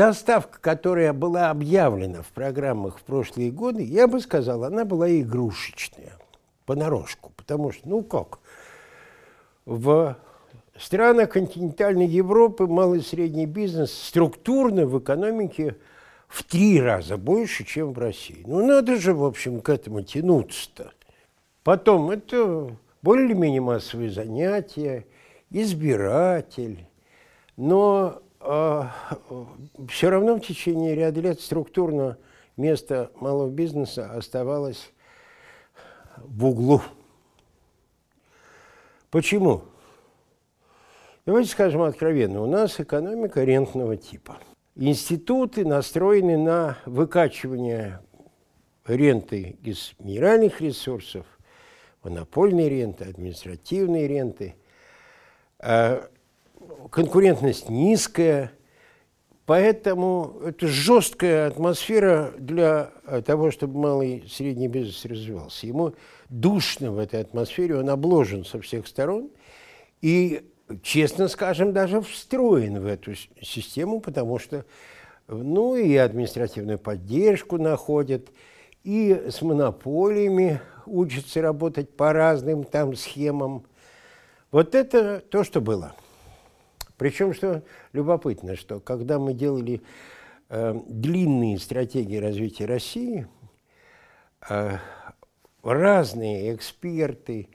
та ставка, которая была объявлена в программах в прошлые годы, я бы сказал, она была игрушечная, понарошку. Потому что, ну как, в странах континентальной Европы малый и средний бизнес структурно в экономике в три раза больше, чем в России. Ну, надо же, в общем, к этому тянуться-то. Потом, это более или менее массовые занятия, избиратель. Но все равно в течение ряда лет структурно место малого бизнеса оставалось в углу. Почему? Давайте скажем откровенно, у нас экономика рентного типа. Институты настроены на выкачивание ренты из минеральных ресурсов, монопольной ренты, административной ренты. Конкурентность низкая, поэтому это жесткая атмосфера для того, чтобы малый и средний бизнес развивался. Ему душно в этой атмосфере, он обложен со всех сторон, и, честно скажем, даже встроен в эту систему, потому что ну и административную поддержку находят, и с монополиями учатся работать по разным там схемам. Вот это то, что было. Причем, что любопытно, что когда мы делали э, длинные стратегии развития России, э, разные эксперты,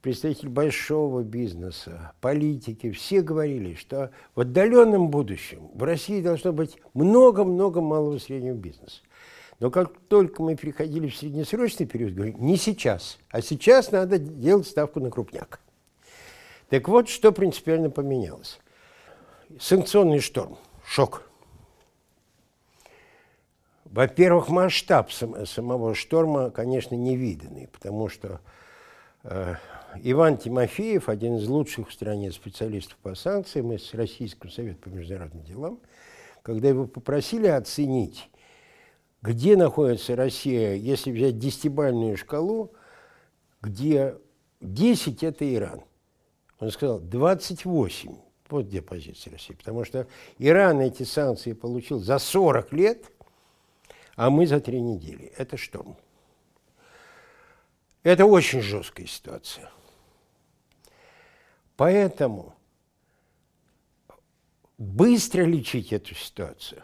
представители большого бизнеса, политики, все говорили, что в отдаленном будущем в России должно быть много-много малого и среднего бизнеса. Но как только мы переходили в среднесрочный период, говорим, не сейчас, а сейчас надо делать ставку на крупняк. Так вот, что принципиально поменялось. Санкционный шторм, шок. Во-первых, масштаб сам, самого шторма, конечно, невиданный, потому что э, Иван Тимофеев, один из лучших в стране специалистов по санкциям из Российского совета по международным делам, когда его попросили оценить, где находится Россия, если взять десятибальную шкалу, где 10 – это Иран. Он сказал, 28. Вот где позиция России. Потому что Иран эти санкции получил за 40 лет – а мы за три недели. Это что? Это очень жесткая ситуация. Поэтому быстро лечить эту ситуацию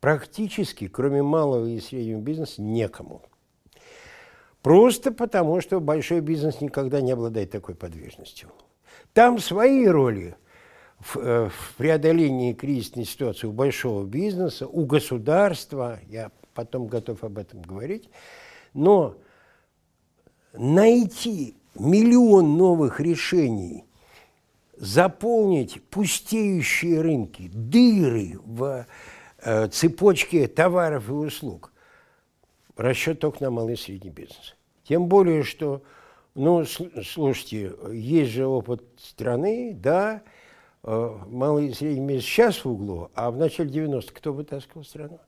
практически, кроме малого и среднего бизнеса, некому. Просто потому, что большой бизнес никогда не обладает такой подвижностью. Там свои роли в, э, в преодолении кризисной ситуации у большого бизнеса, у государства, я потом готов об этом говорить. Но найти миллион новых решений, заполнить пустеющие рынки, дыры в э, цепочке товаров и услуг, расчет только на малый и средний бизнес. Тем более, что, ну, слушайте, есть же опыт страны, да, малый и средний бизнес сейчас в углу, а в начале 90-х кто вытаскивал страну?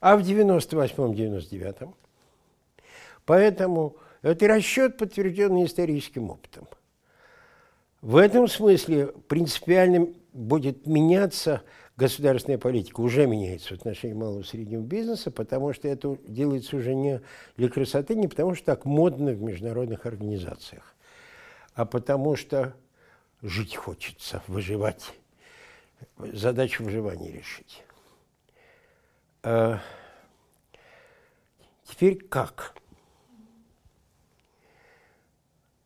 а в 98-99. Поэтому это расчет, подтвержденный историческим опытом. В этом смысле принципиально будет меняться государственная политика, уже меняется в отношении малого и среднего бизнеса, потому что это делается уже не для красоты, не потому что так модно в международных организациях, а потому что жить хочется, выживать, задачу выживания решить. А, теперь как?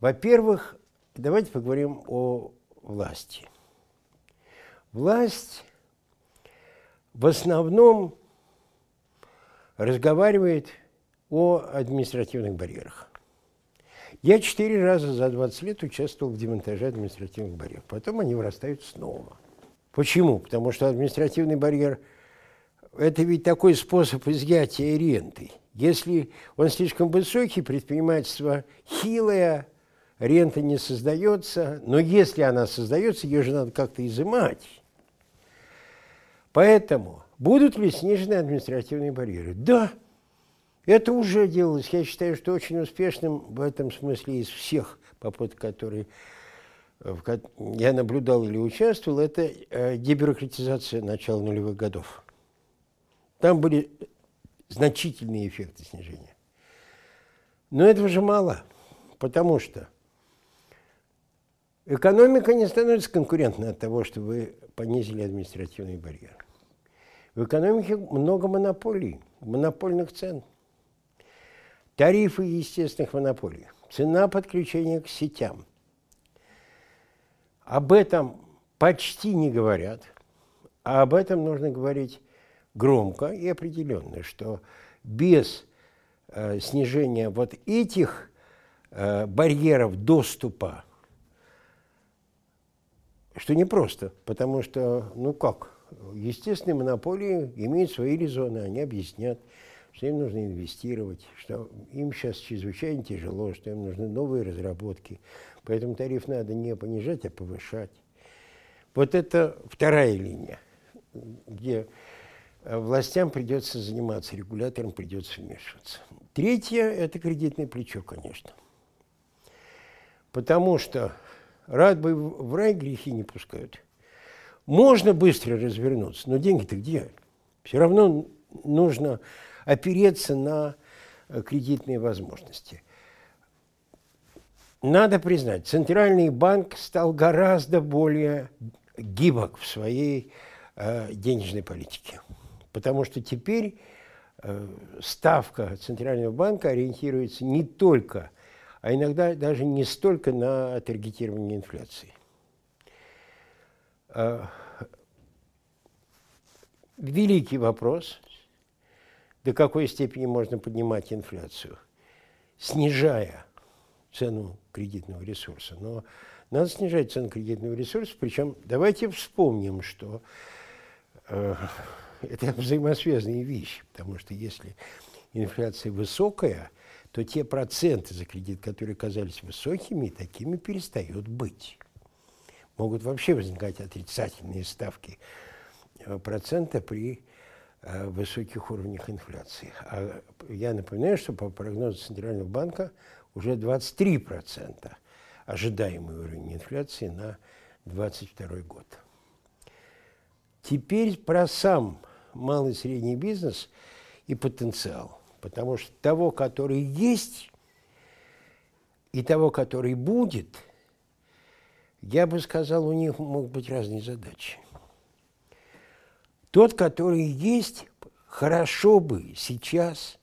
Во-первых, давайте поговорим о власти. Власть в основном разговаривает о административных барьерах. Я четыре раза за 20 лет участвовал в демонтаже административных барьеров. Потом они вырастают снова. Почему? Потому что административный барьер – это ведь такой способ изъятия ренты. Если он слишком высокий, предпринимательство хилое, рента не создается, но если она создается, ее же надо как-то изымать. Поэтому будут ли снижены административные барьеры? Да, это уже делалось. Я считаю, что очень успешным в этом смысле из всех попыток, которые я наблюдал или участвовал, это э, дебюрократизация начала нулевых годов. Там были значительные эффекты снижения. Но этого же мало, потому что экономика не становится конкурентной от того, что вы понизили административный барьер. В экономике много монополий, монопольных цен, тарифы естественных монополий, цена подключения к сетям – об этом почти не говорят, а об этом нужно говорить громко и определенно, что без э, снижения вот этих э, барьеров доступа, что непросто, потому что, ну как, естественные монополии имеют свои резоны, они объяснят, что им нужно инвестировать, что им сейчас чрезвычайно тяжело, что им нужны новые разработки, Поэтому тариф надо не понижать, а повышать. Вот это вторая линия, где э, властям придется заниматься, регуляторам придется вмешиваться. Третье – это кредитное плечо, конечно. Потому что рад бы в рай грехи не пускают. Можно быстро развернуться, но деньги-то где? Все равно нужно опереться на э, кредитные возможности – надо признать, Центральный банк стал гораздо более гибок в своей э, денежной политике. Потому что теперь э, ставка Центрального банка ориентируется не только, а иногда даже не столько на таргетирование инфляции. Э, великий вопрос, до какой степени можно поднимать инфляцию, снижая цену кредитного ресурса. Но надо снижать цену кредитного ресурса, причем давайте вспомним, что э, это взаимосвязанные вещи, потому что если инфляция высокая, то те проценты за кредит, которые казались высокими, такими перестают быть. Могут вообще возникать отрицательные ставки э, процента при высоких уровнях инфляции. А я напоминаю, что по прогнозу Центрального банка уже 23% ожидаемый уровень инфляции на 2022 год. Теперь про сам малый и средний бизнес и потенциал. Потому что того, который есть, и того, который будет, я бы сказал, у них могут быть разные задачи. Тот, который есть, хорошо бы сейчас –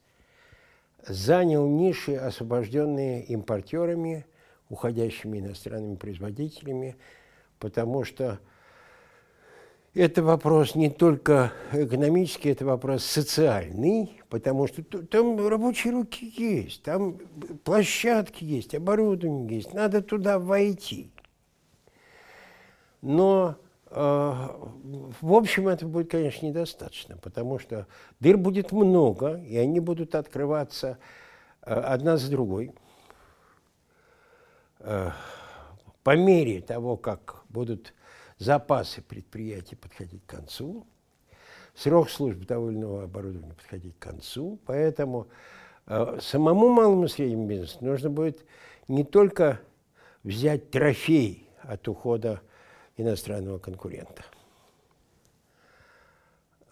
занял ниши, освобожденные импортерами, уходящими иностранными производителями, потому что это вопрос не только экономический, это вопрос социальный, потому что там рабочие руки есть, там площадки есть, оборудование есть, надо туда войти. Но в общем, это будет, конечно, недостаточно, потому что дыр будет много, и они будут открываться а, одна за другой. А, по мере того, как будут запасы предприятий подходить к концу, срок службы довольного оборудования подходить к концу, поэтому самому малому и среднему бизнесу нужно будет не только взять трофей от ухода иностранного конкурента.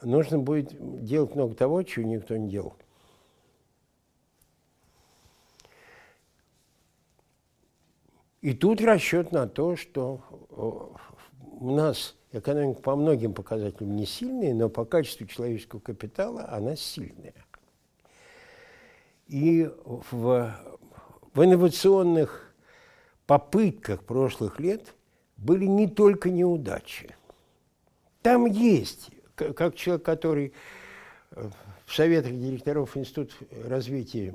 Нужно будет делать много того, чего никто не делал. И тут расчет на то, что у нас экономика по многим показателям не сильная, но по качеству человеческого капитала она сильная. И в, в инновационных попытках прошлых лет – были не только неудачи. Там есть, как человек, который э, в советах директоров Института развития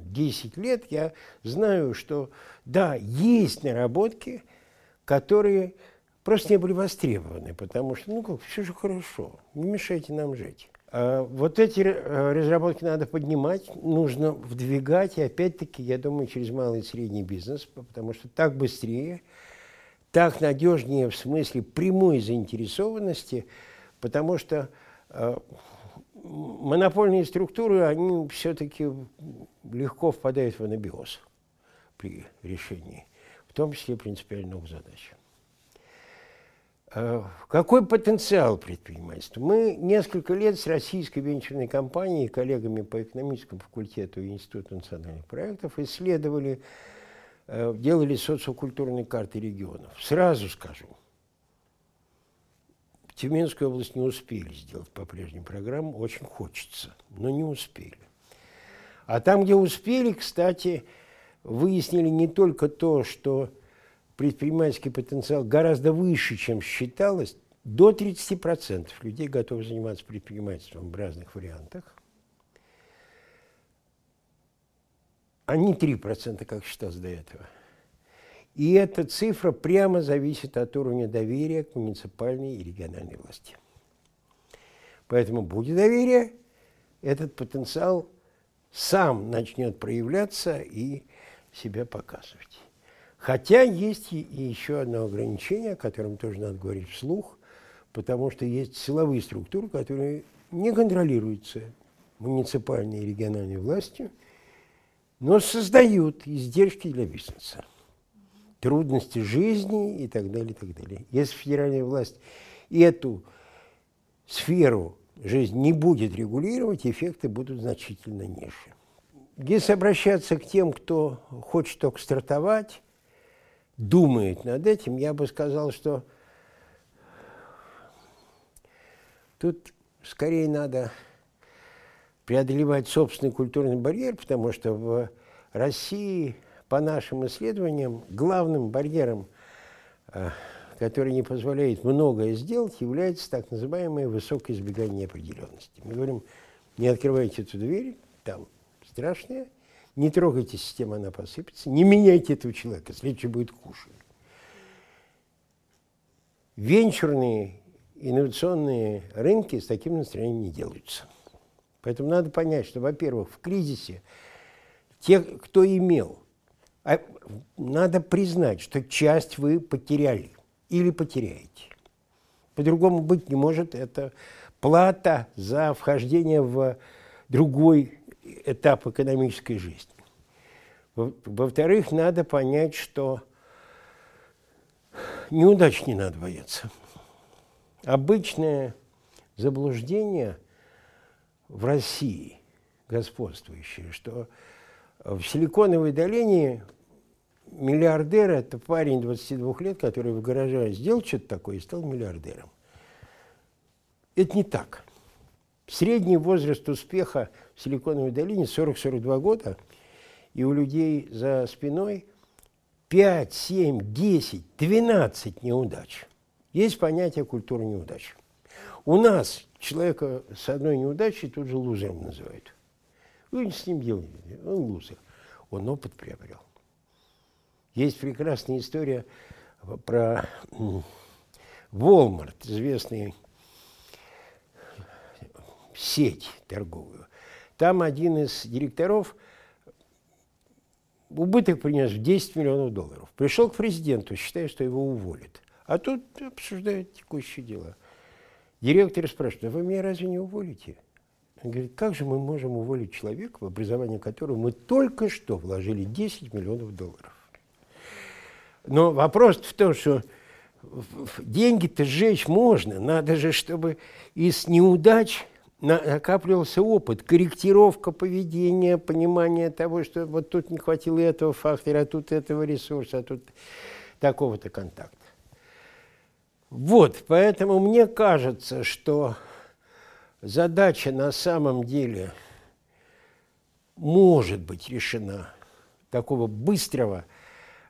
10 лет, я знаю, что да, есть наработки, которые просто не были востребованы, потому что, ну как, все же хорошо, не мешайте нам жить. А вот эти э, разработки надо поднимать, нужно вдвигать, и опять-таки, я думаю, через малый и средний бизнес, потому что так быстрее – так надежнее в смысле прямой заинтересованности, потому что э, монопольные структуры, они все-таки легко впадают в анабиоз при решении. в том числе принципиально новых задач. Э, какой потенциал предпринимательства? Мы несколько лет с российской венчурной компанией, коллегами по экономическому факультету и Институту национальных проектов исследовали, э, делали социокультурные карты регионов. Сразу скажу, Тюменскую область не успели сделать по прежним программам, очень хочется, но не успели. А там, где успели, кстати, выяснили не только то, что предпринимательский потенциал гораздо выше, чем считалось, до 30% людей готовы заниматься предпринимательством в разных вариантах, а не 3%, как считалось до этого. И эта цифра прямо зависит от уровня доверия к муниципальной и региональной власти. Поэтому будет доверие, этот потенциал сам начнет проявляться и себя показывать. Хотя есть и еще одно ограничение, о котором тоже надо говорить вслух, потому что есть силовые структуры, которые не контролируются муниципальной и региональной властью, но создают издержки для бизнеса, трудности жизни и так далее, и так далее. Если федеральная власть эту сферу жизни не будет регулировать, эффекты будут значительно ниже. Если обращаться к тем, кто хочет только стартовать, думает над этим, я бы сказал, что тут скорее надо преодолевать собственный культурный барьер, потому что в России, по нашим исследованиям, главным барьером, э, который не позволяет многое сделать, является так называемое высокое избегание неопределенности. Мы говорим, не открывайте эту дверь, там страшное – не трогайте систему, она посыпется. Не меняйте этого человека, следующий будет хуже. Венчурные инновационные рынки с таким настроением не делаются. Поэтому надо понять, что, во-первых, в кризисе те, кто имел, а надо признать, что часть вы потеряли или потеряете. По-другому быть не может. Это плата за вхождение в другой этап экономической жизни. Во-вторых, надо понять, что неудач не надо бояться. Обычное заблуждение в России господствующее, что в Силиконовой долине миллиардер – это парень 22 лет, который в гараже сделал что-то такое и стал миллиардером. Это не так. Средний возраст успеха в Силиконовой долине 40-42 года, и у людей за спиной 5, 7, 10, 12 неудач. Есть понятие культуры неудач. У нас человека с одной неудачей тут же лузером называют. Вы с ним делаете, он лузер. Он опыт приобрел. Есть прекрасная история про Walmart, известный сеть торговую. Там один из директоров убыток принес в 10 миллионов долларов. Пришел к президенту, считая, что его уволят. А тут обсуждают текущие дела. Директор спрашивает, а вы меня разве не уволите? Он говорит, как же мы можем уволить человека, в образование которого мы только что вложили 10 миллионов долларов? Но вопрос в том, что деньги-то сжечь можно. Надо же, чтобы из неудач накапливался опыт, корректировка поведения, понимание того, что вот тут не хватило этого фактора, а тут этого ресурса, а тут такого-то контакта. Вот, поэтому мне кажется, что задача на самом деле может быть решена такого быстрого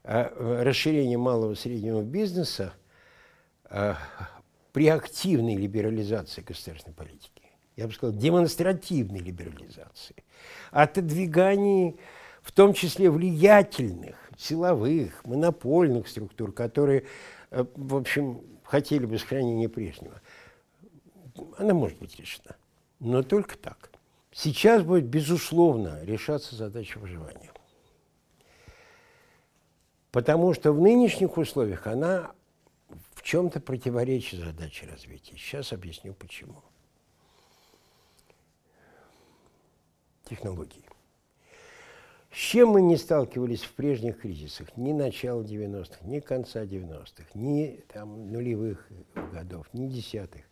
э, расширения малого и среднего бизнеса э, при активной либерализации государственной политики. Я бы сказал, демонстративной либерализации, отодвигании в том числе влиятельных, силовых, монопольных структур, которые, э, в общем, хотели бы сохранения прежнего, она может быть решена. Но только так. Сейчас будет, безусловно, решаться задача выживания. Потому что в нынешних условиях она в чем-то противоречит задаче развития. Сейчас объясню почему. технологий. С чем мы не сталкивались в прежних кризисах? Ни начала 90-х, ни конца 90-х, ни там, нулевых годов, ни десятых.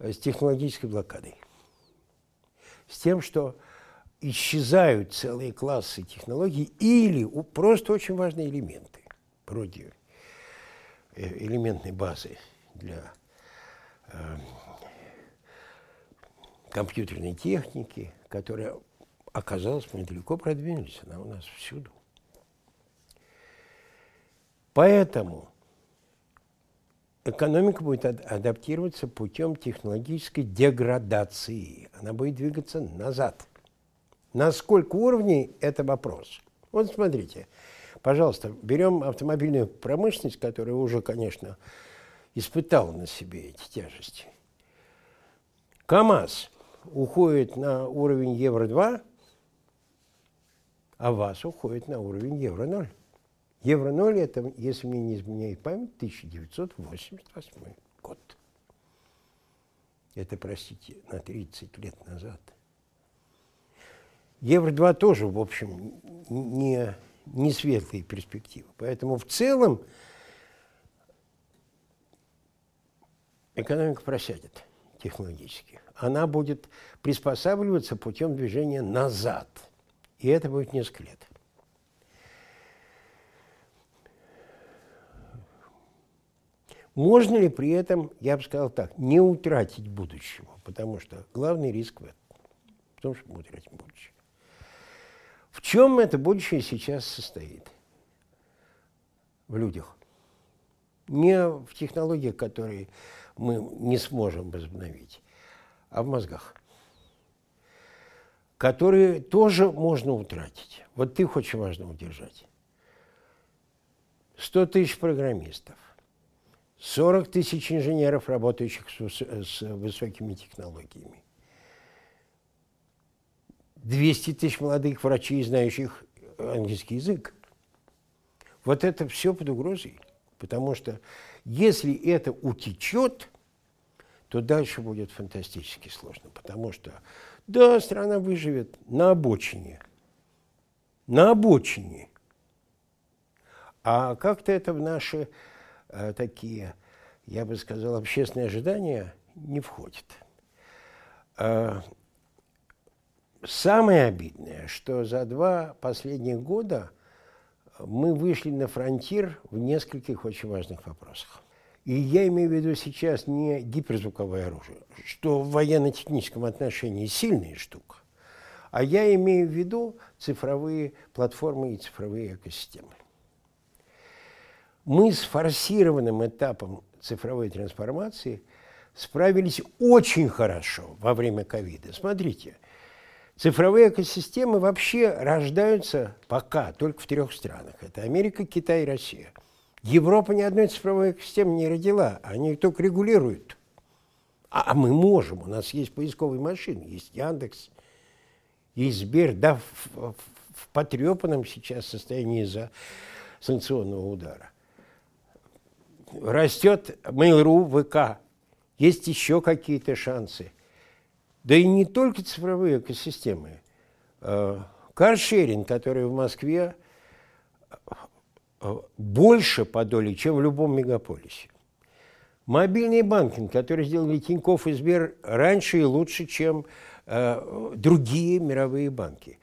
С технологической блокадой. С тем, что исчезают целые классы технологий или просто очень важные элементы, вроде э, элементной базы для э, компьютерной техники, которая оказалось, мы далеко продвинулись, она у нас всюду. Поэтому экономика будет адаптироваться путем технологической деградации. Она будет двигаться назад. На сколько уровней – это вопрос. Вот смотрите, пожалуйста, берем автомобильную промышленность, которая уже, конечно, испытала на себе эти тяжести. КАМАЗ уходит на уровень Евро-2, а ВАЗ уходит на уровень Евро-0. Евро-0 – это, если мне не изменяет память, 1988 год. Это, простите, на 30 лет назад. Евро-2 тоже, в общем, не, не светлые перспективы. Поэтому в целом экономика просядет технологически. Она будет приспосабливаться путем движения назад – и это будет несколько лет. Можно ли при этом, я бы сказал так, не утратить будущего? Потому что главный риск в этом, в том, что мы утратим будущее. В чем это будущее сейчас состоит? В людях. Не в технологиях, которые мы не сможем возобновить, а в мозгах которые тоже можно утратить. Вот их очень важно удержать. 100 тысяч программистов, 40 тысяч инженеров, работающих с, с высокими технологиями, 200 тысяч молодых врачей, знающих английский язык. Вот это все под угрозой. Потому что если это утечет, то дальше будет фантастически сложно. Потому что да, страна выживет на обочине. На обочине. А как-то это в наши э, такие, я бы сказал, общественные ожидания не входит. Э, самое обидное, что за два последних года мы вышли на фронтир в нескольких очень важных вопросах. И я имею в виду сейчас не гиперзвуковое оружие, что в военно-техническом отношении сильная штука, а я имею в виду цифровые платформы и цифровые экосистемы. Мы с форсированным этапом цифровой трансформации справились очень хорошо во время ковида. Смотрите, цифровые экосистемы вообще рождаются пока только в трех странах. Это Америка, Китай и Россия – Европа ни одной цифровой экосистемы не родила, они только регулируют. А, а мы можем, у нас есть поисковые машины, есть Яндекс, есть Сбер, да, в, в, в потрепанном сейчас состоянии из-за санкционного удара. Растет Mail.ru, ВК, есть еще какие-то шансы. Да и не только цифровые экосистемы. Э, каршеринг, который в Москве больше по доле, чем в любом мегаполисе. Мобильный банкинг, который сделали Тинькофф и Сбер раньше и лучше, чем э, другие мировые банки.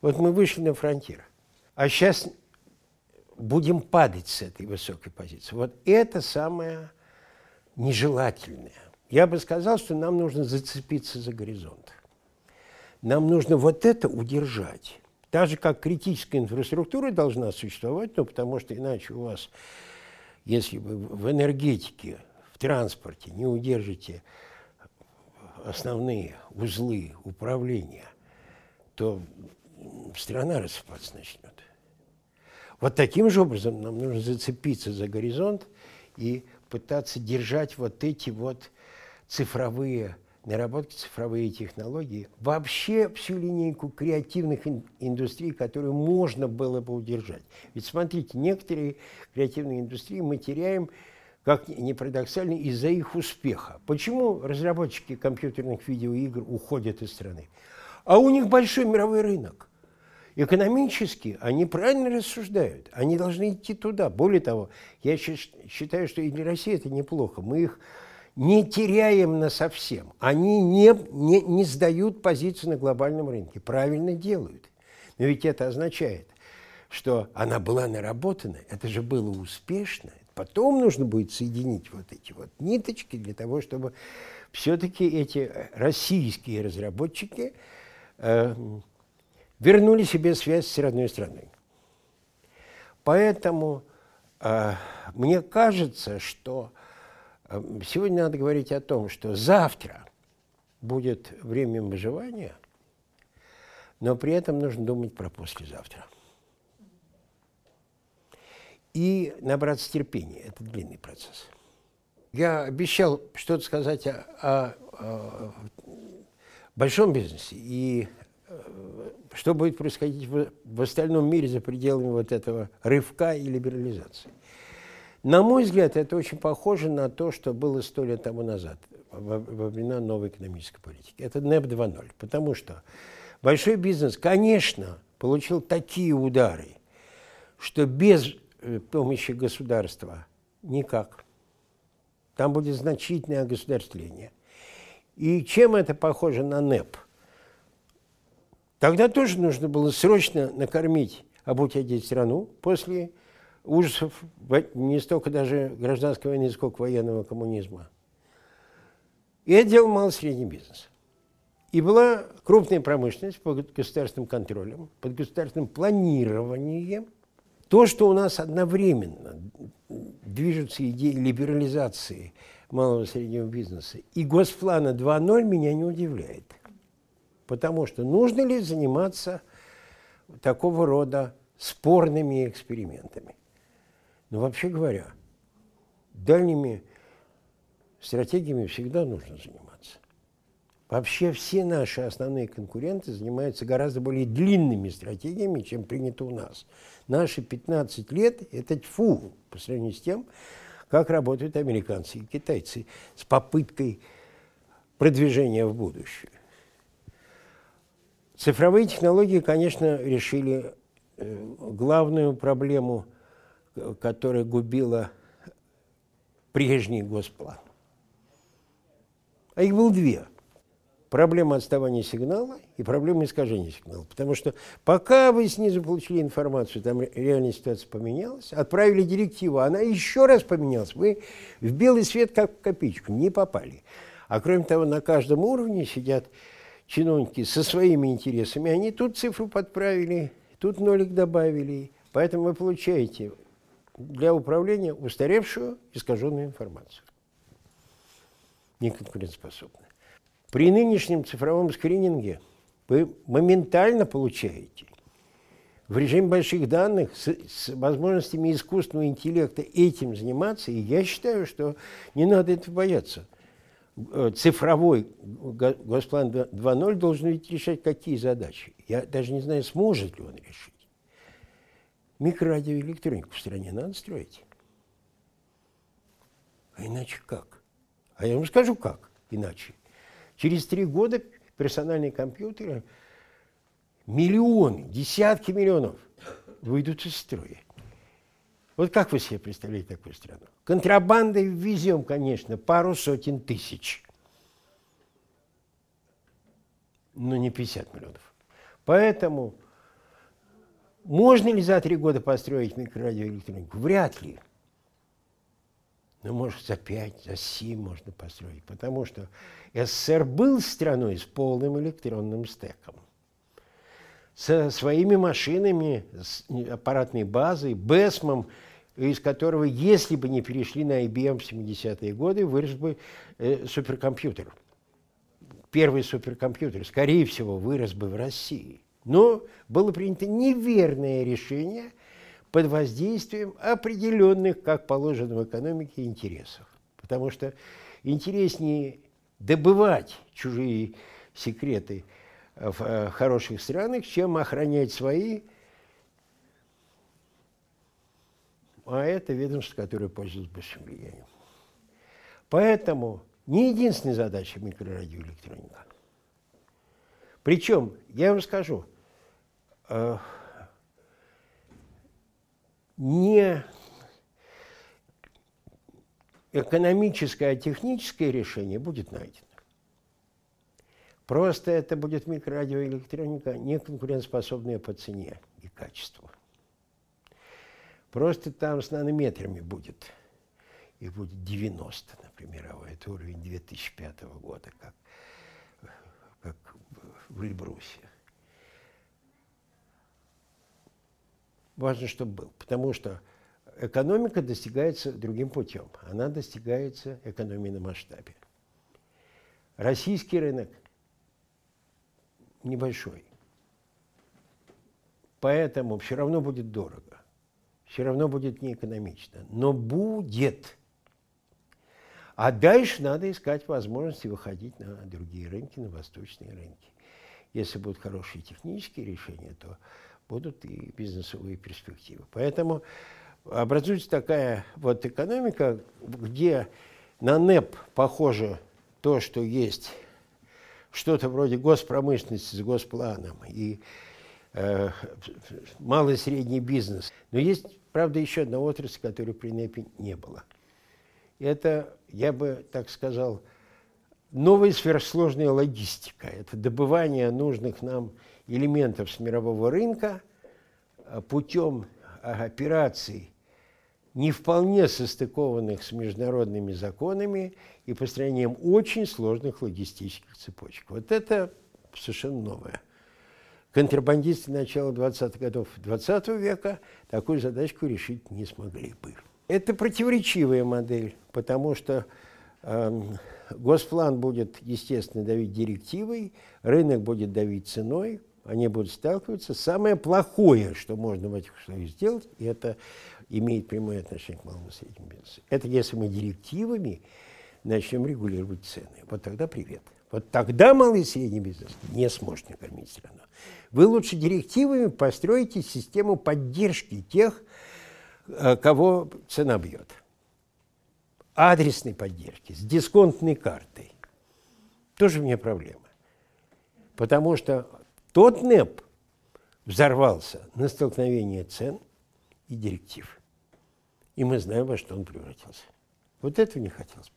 Вот мы вышли на фронтир. А сейчас будем падать с этой высокой позиции. Вот это самое нежелательное. Я бы сказал, что нам нужно зацепиться за горизонт. Нам нужно вот это удержать. Так же, как критическая инфраструктура должна существовать, ну, потому что иначе у вас, если вы в энергетике, в транспорте не удержите основные узлы управления, то страна рассыпаться начнет. Вот таким же образом нам нужно зацепиться за горизонт и пытаться держать вот эти вот цифровые наработки, цифровые технологии, вообще всю линейку креативных индустрий, которую можно было бы удержать. Ведь смотрите, некоторые креативные индустрии мы теряем, как ни парадоксально, из-за их успеха. Почему разработчики компьютерных видеоигр уходят из страны? А у них большой мировой рынок. Экономически они правильно рассуждают, они должны идти туда. Более того, я считаю, что и для России это неплохо. Мы их не теряем на совсем. Они не, не, не сдают позицию на глобальном рынке. Правильно делают. Но ведь это означает, что она была наработана, это же было успешно. Потом нужно будет соединить вот эти вот ниточки для того, чтобы все-таки эти российские разработчики э, вернули себе связь с родной страной. Поэтому э, мне кажется, что сегодня надо говорить о том, что завтра будет время выживания, но при этом нужно думать про послезавтра. И набраться терпения. Это длинный процесс. Я обещал что-то сказать о, о, о большом бизнесе и что будет происходить в, в остальном мире за пределами вот этого рывка и либерализации. На мой взгляд, это очень похоже на то, что было сто лет тому назад, во, во времена новой экономической политики. Это НЭП 2.0, потому что большой бизнес, конечно, получил такие удары, что без э, помощи государства никак. Там будет значительное огосударствление. И чем это похоже на НЭП – Тогда тоже нужно было срочно накормить, обуть одеть страну после ужасов не столько даже гражданской войны, сколько военного коммунизма. И это делал малый средний бизнес. И была крупная промышленность под государственным контролем, под государственным планированием. То, что у нас одновременно движутся идеи либерализации малого и среднего бизнеса и госплана 2.0 меня не удивляет. Потому что нужно ли заниматься такого рода спорными экспериментами? Но вообще говоря, дальними стратегиями всегда нужно заниматься. Вообще все наши основные конкуренты занимаются гораздо более длинными стратегиями, чем принято у нас. Наши 15 лет – это тьфу по сравнению с тем, как работают американцы и китайцы с попыткой продвижения в будущее. Цифровые технологии, конечно, решили э, главную проблему, которая губила прежний госплан. А их было две. Проблема отставания сигнала и проблема искажения сигнала. Потому что пока вы снизу получили информацию, там реальная ситуация поменялась, отправили директиву, она еще раз поменялась, вы в белый свет как в копеечку не попали. А кроме того, на каждом уровне сидят чиновники со своими интересами, они тут цифру подправили, тут нолик добавили. Поэтому вы получаете для управления устаревшую, искаженную информацию. Неконкурентоспособную. При нынешнем цифровом скрининге вы моментально получаете в режиме больших данных с, с возможностями искусственного интеллекта этим заниматься, и я считаю, что не надо этого бояться. Э, цифровой Госплан 2.0 должен ведь решать какие задачи. Я даже не знаю, сможет ли он решить. Микрорадиоэлектронику в стране надо строить. А иначе как? А я вам скажу как иначе. Через три года персональные компьютеры, миллионы, десятки миллионов выйдут из строя. Вот как вы себе представляете такую страну? Контрабандой ввезем, конечно, пару сотен тысяч. Но не 50 миллионов. Поэтому можно ли за три года построить микрорадиоэлектронику? Вряд ли. Но, может, за пять, за семь можно построить. Потому что СССР был страной с полным электронным стеком. Со своими машинами, с аппаратной базой, БЭСМом – из которого, если бы не перешли на IBM в 70-е годы, вырос бы э, суперкомпьютер. Первый суперкомпьютер, скорее всего, вырос бы в России. Но было принято неверное решение под воздействием определенных, как положено в экономике, интересов. Потому что интереснее добывать чужие секреты в э, хороших странах, чем охранять свои – а это ведомство, которое пользуется большим влиянием. Поэтому не единственная задача микрорадиоэлектроника. Причем, я вам скажу, не экономическое, а техническое решение будет найдено. Просто это будет микрорадиоэлектроника, не конкурентоспособная по цене и качеству. Просто там с нанометрами будет. Их будет 90, например, а это уровень 2005 года, как, как в Эльбрусе. Важно, чтобы был, потому что экономика достигается другим путем. Она достигается экономией на масштабе. Российский рынок небольшой. Поэтому все равно будет дорого. Все равно будет неэкономично. Но будет. А дальше надо искать возможности выходить на другие рынки, на восточные рынки. Если будут хорошие технические решения, то будут и бизнесовые перспективы. Поэтому образуется такая вот экономика, где на НЭП похоже то, что есть что-то вроде госпромышленности с госпланом и э, малый и средний бизнес. Но есть, правда, еще одна отрасль, которой при НЭПе не было. Это, я бы так сказал, новая сверхсложная логистика. Это добывание нужных нам элементов с мирового рынка э, путем операций не вполне состыкованных с международными законами и построением очень сложных логистических цепочек. Вот это совершенно новое. Контрабандисты начала 20-х годов 20 века такую задачку решить не смогли бы. Это противоречивая модель, потому что э, госплан будет, естественно, давить директивой, рынок будет давить ценой, они будут сталкиваться. Самое плохое, что можно в этих условиях сделать, это имеет прямое отношение к малому и среднему бизнесу. Это если мы директивами начнем регулировать цены. Вот тогда привет. Вот тогда малый и средний бизнес не сможет накормить страну. Вы лучше директивами построите систему поддержки тех, э, кого цена бьет. Адресной поддержки, с дисконтной картой. Тоже мне проблема. Потому что тот НЭП взорвался на столкновение цен и директив. И мы знаем, во что он превратился. Вот этого не хотелось бы.